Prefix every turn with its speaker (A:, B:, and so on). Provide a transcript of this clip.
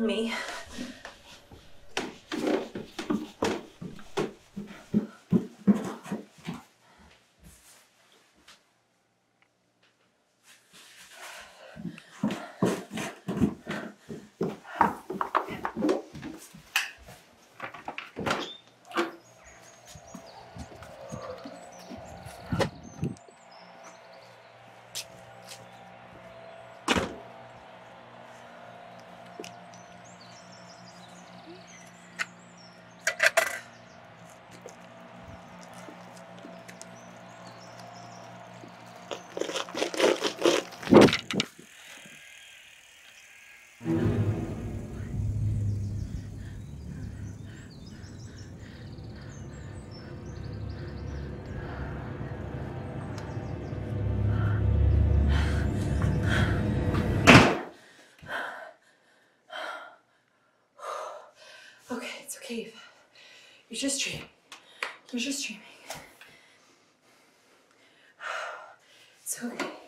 A: me. Okay, it's okay. You're just dreaming. You're just dreaming. It's okay.